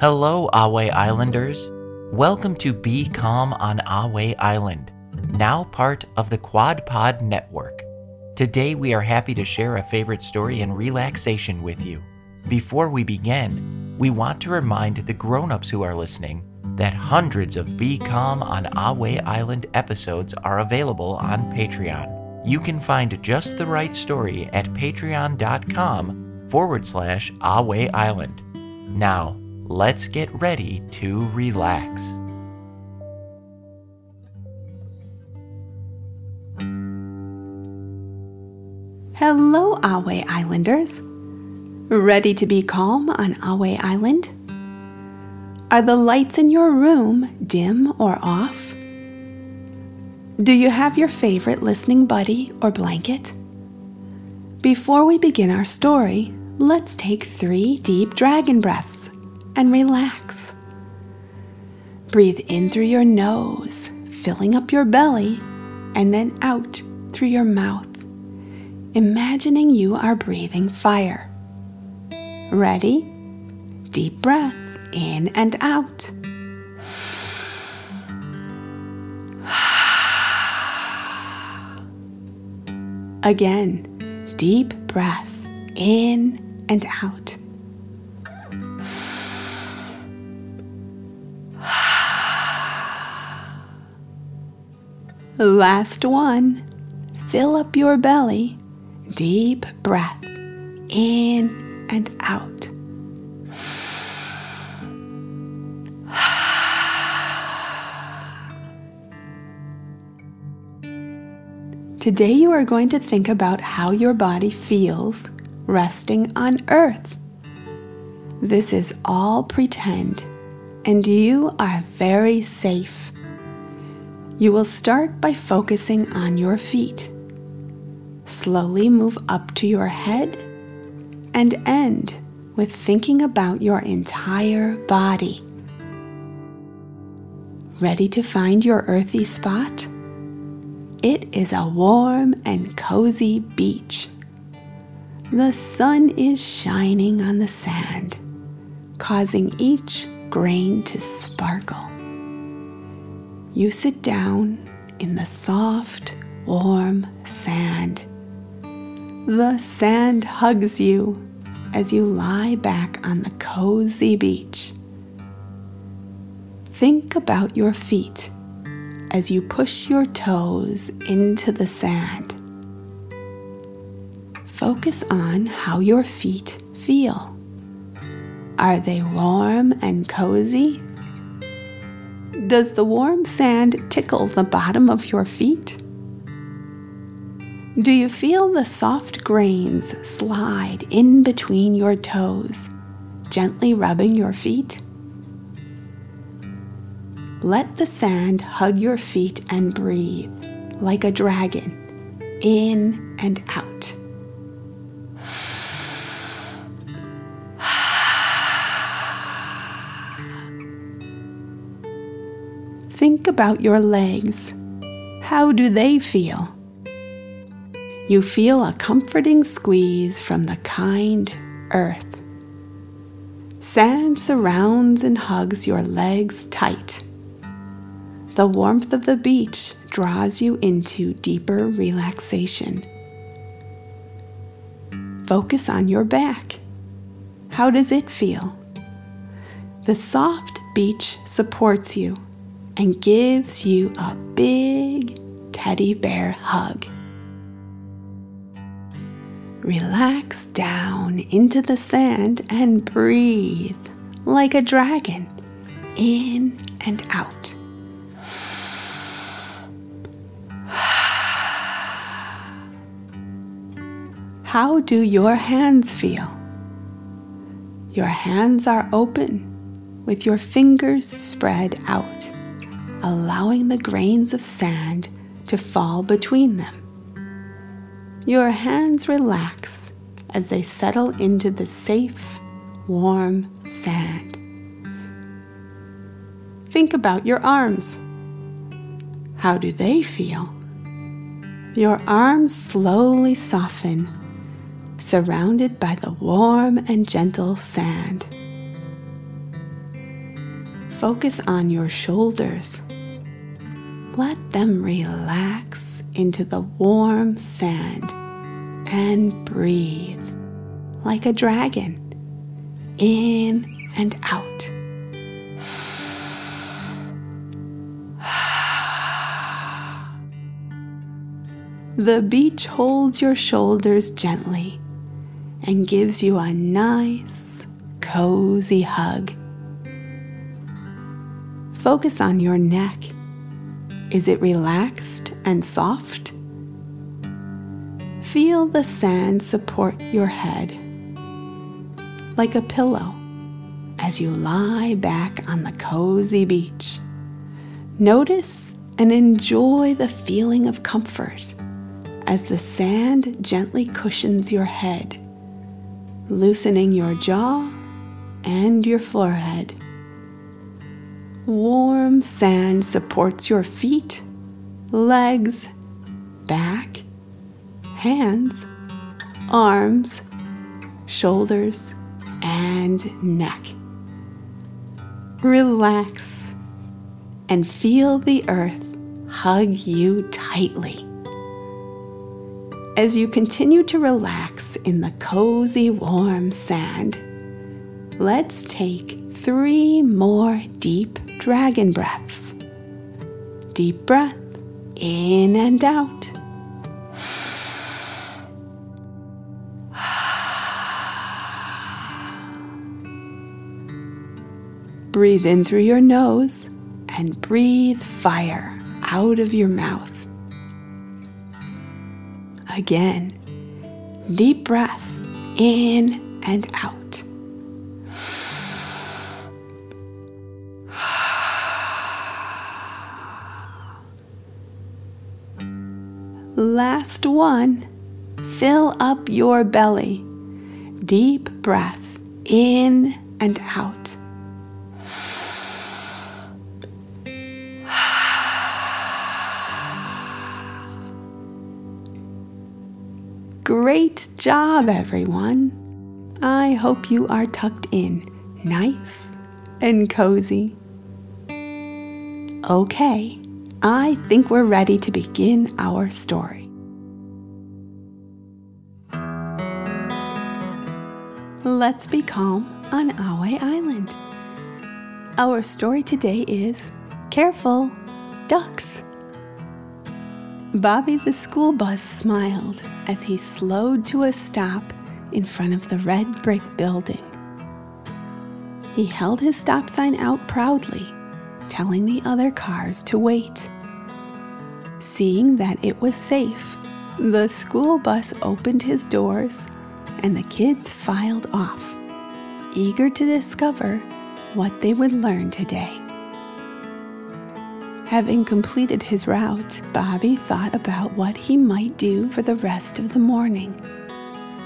Hello, Ahway Islanders. Welcome to Be Calm on Ahway Island, now part of the Quad Pod Network. Today, we are happy to share a favorite story and relaxation with you. Before we begin, we want to remind the grown ups who are listening that hundreds of Be Calm on Ahway Island episodes are available on Patreon. You can find just the right story at patreon.com forward slash Ahway Island. Now, let's get ready to relax. Hello, Ahway Islanders. Ready to be calm on Ahway Island? Are the lights in your room dim or off? Do you have your favorite listening buddy or blanket? Before we begin our story, let's take three deep dragon breaths and relax. Breathe in through your nose, filling up your belly, and then out through your mouth, imagining you are breathing fire. Ready? Deep breath in and out. Again, deep breath in and out. Last one. Fill up your belly. Deep breath in and out. Today, you are going to think about how your body feels resting on Earth. This is all pretend, and you are very safe. You will start by focusing on your feet. Slowly move up to your head and end with thinking about your entire body. Ready to find your earthy spot? It is a warm and cozy beach. The sun is shining on the sand, causing each grain to sparkle. You sit down in the soft, warm sand. The sand hugs you as you lie back on the cozy beach. Think about your feet as you push your toes into the sand. Focus on how your feet feel. Are they warm and cozy? Does the warm sand tickle the bottom of your feet? Do you feel the soft grains slide in between your toes, gently rubbing your feet? Let the sand hug your feet and breathe like a dragon, in and out. Think about your legs. How do they feel? You feel a comforting squeeze from the kind earth. Sand surrounds and hugs your legs tight. The warmth of the beach draws you into deeper relaxation. Focus on your back. How does it feel? The soft beach supports you and gives you a big teddy bear hug. Relax down into the sand and breathe like a dragon in and out. How do your hands feel? Your hands are open with your fingers spread out, allowing the grains of sand to fall between them. Your hands relax as they settle into the safe, warm sand. Think about your arms. How do they feel? Your arms slowly soften surrounded by the warm and gentle sand. focus on your shoulders. Let them relax into the warm sand and breathe like a dragon in and out. The beach holds your shoulders gently and gives you a nice, cozy hug. Focus on your neck. Is it relaxed and soft? Feel the sand support your head like a pillow as you lie back on the cozy beach. Notice and enjoy the feeling of comfort as the sand gently cushions your head, loosening your jaw and your forehead. Warm sand supports your feet, legs, back, hands, arms, shoulders, and neck. Relax and feel the earth hug you tightly. As you continue to relax in the cozy, warm sand, let's take three more deep dragon breaths. Deep breath in and out. Breathe in through your nose and breathe fire out of your mouth. Again, deep breath in and out. Last one, fill up your belly. Deep breath in and out. Great job, everyone! I hope you are tucked in nice and cozy. Okay, I think we're ready to begin our story. Let's be calm on Ahway Island. Our story today is Careful, Ducks. Bobby the school bus smiled as he slowed to a stop in front of the red brick building. He held his stop sign out proudly, telling the other cars to wait. Seeing that it was safe, the school bus opened his doors and the kids filed off, eager to discover what they would learn today. Having completed his route, Bobby thought about what he might do for the rest of the morning.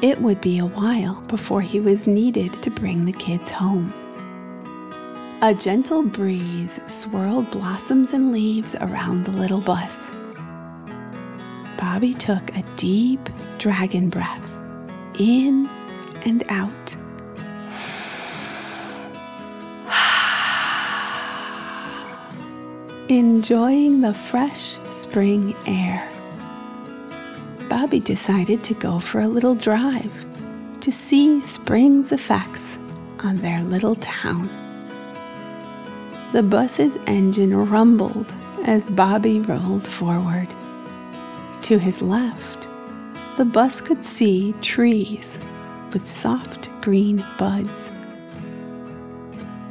It would be a while before he was needed to bring the kids home. A gentle breeze swirled blossoms and leaves around the little bus. Bobby took a deep dragon breath in and out. enjoying the fresh spring air. Bobby decided to go for a little drive to see spring's effects on their little town. The bus's engine rumbled as Bobby rolled forward. To his left, the bus could see trees with soft green buds.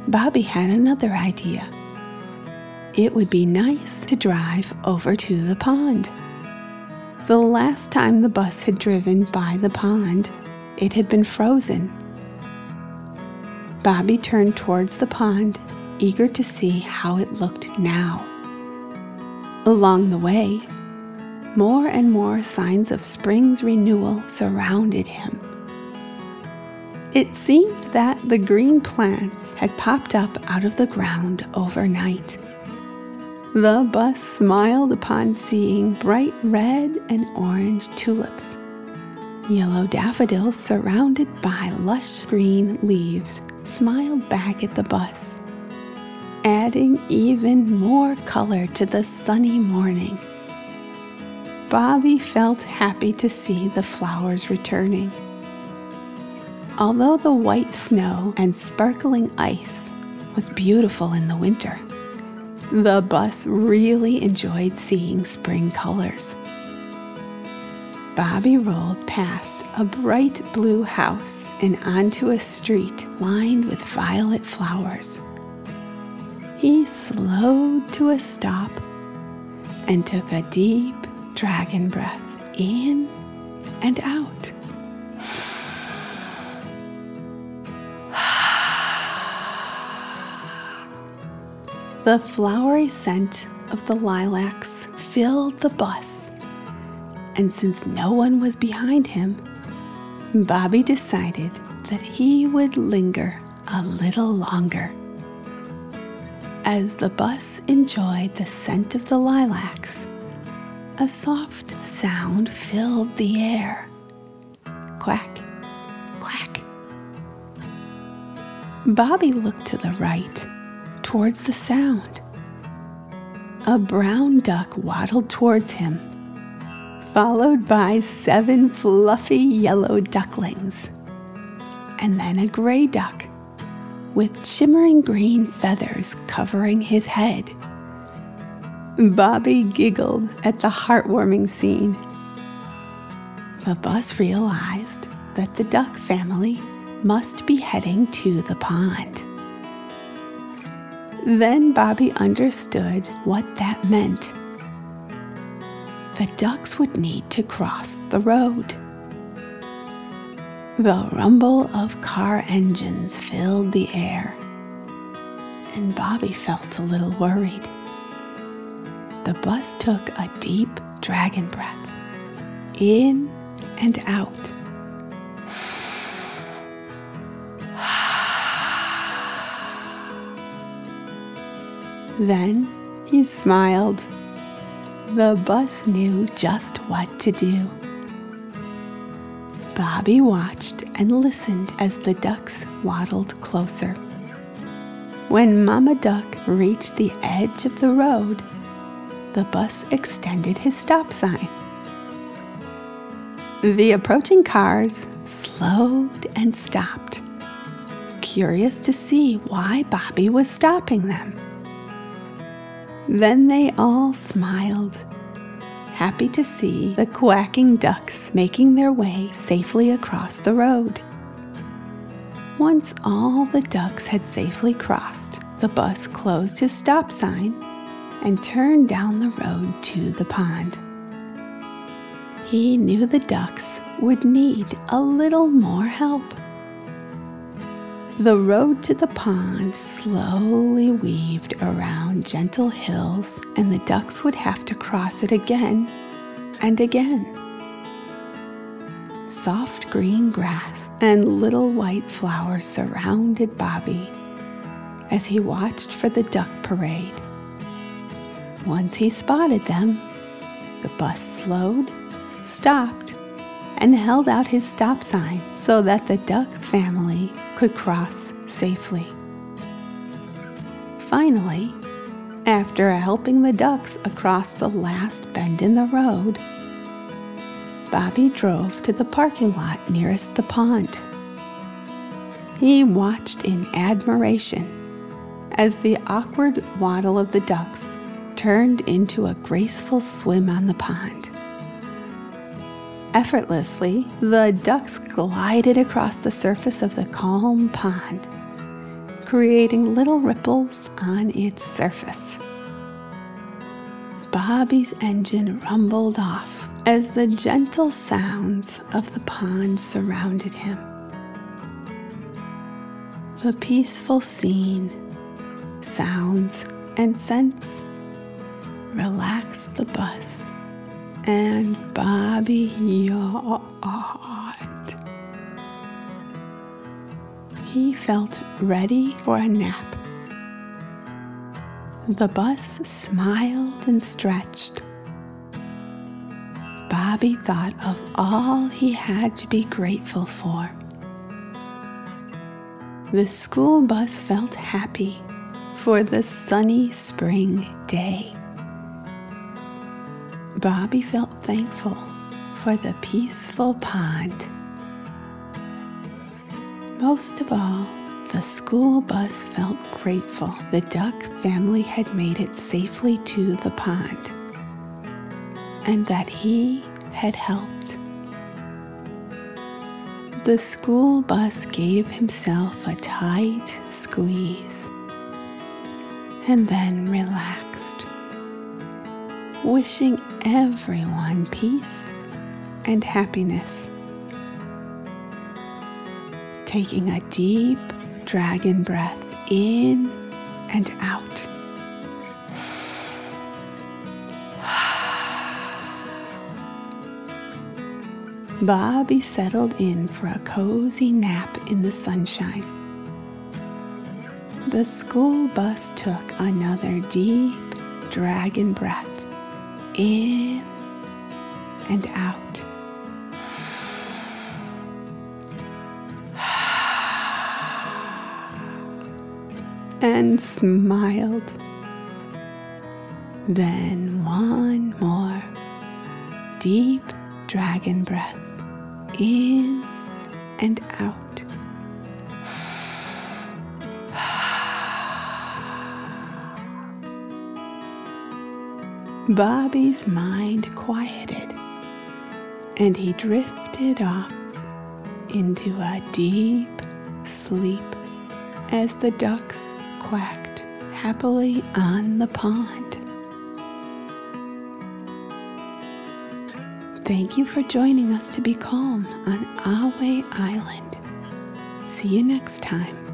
Bobby had another idea it would be nice to drive over to the pond. The last time the bus had driven by the pond, it had been frozen. Bobby turned towards the pond, eager to see how it looked now. Along the way, more and more signs of spring's renewal surrounded him. It seemed that the green plants had popped up out of the ground overnight. The bus smiled upon seeing bright red and orange tulips, yellow daffodils surrounded by lush green leaves smiled back at the bus. Adding even more color to the sunny morning. Bobby felt happy to see the flowers returning. Although the white snow and sparkling ice was beautiful in the winter, the bus really enjoyed seeing spring colors. Bobby rolled past a bright blue house and onto a street lined with violet flowers. He slowed to a stop and took a deep dragon breath in and out. the flowery scent of the lilacs filled the bus, and since no one was behind him, Bobby decided that he would linger a little longer. As the bus enjoyed the scent of the lilacs, a soft sound filled the air. Quack, quack. Bobby looked to the right, towards the sound. A brown duck waddled towards him, followed by seven fluffy yellow ducklings, and then a gray duck with shimmering green feathers covering his head. Bobby giggled at the heartwarming scene. The bus realized that the duck family must be heading to the pond. Then Bobby understood what that meant. The ducks would need to cross the road. The rumble of car engines filled the air, and Bobby felt a little worried. The bus took a deep dragon breath, in and out. Then he smiled. The bus knew just what to do. Bobby watched and listened as the ducks waddled closer. When Mama Duck reached the edge of the road, the bus extended his stop sign. The approaching cars slowed and stopped, curious to see why Bobby was stopping them. Then they all smiled happy to see the quacking ducks making their way safely across the road. Once all the ducks had safely crossed, the bus closed his stop sign and turned down the road to the pond. He knew the ducks would need a little more help. The road to the pond slowly weaved around gentle hills, and the ducks would have to cross it again and again. Soft green grass and little white flowers surrounded Bobby as he watched for the duck parade. Once he spotted them, the bus slowed, stopped, and held out his stop sign so that the duck family could cross safely. Finally, after helping the ducks across the last bend in the road, Bobby drove to the parking lot nearest the pond. He watched in admiration as the awkward waddle of the ducks turned into a graceful swim on the pond. Effortlessly, the ducks glided across the surface of the calm pond, creating little ripples on its surface. Bobby's engine rumbled off as the gentle sounds of the pond surrounded him. The peaceful scene, sounds, and scents relaxed the bus and Bobby yawned. He felt ready for a nap. The bus smiled and stretched. Bobby thought of all he had to be grateful for. The school bus felt happy, for the sunny spring day. Bobby felt thankful for the peaceful pond. Most of all, the school bus felt grateful the duck family had made it safely to the pond and that he had helped. The school bus gave himself a tight squeeze and then relaxed, wishing everyone peace and happiness. Taking a deep dragon breath in and out. Bobby settled in for a cozy nap in the sunshine. The school bus took another deep dragon breath in and out. and smiled. Then one more deep dragon breath in and out. Bobby's mind quieted and he drifted off into a deep sleep as the ducks quacked happily on the pond. Thank you for joining us to be calm on Ahway Island. See you next time.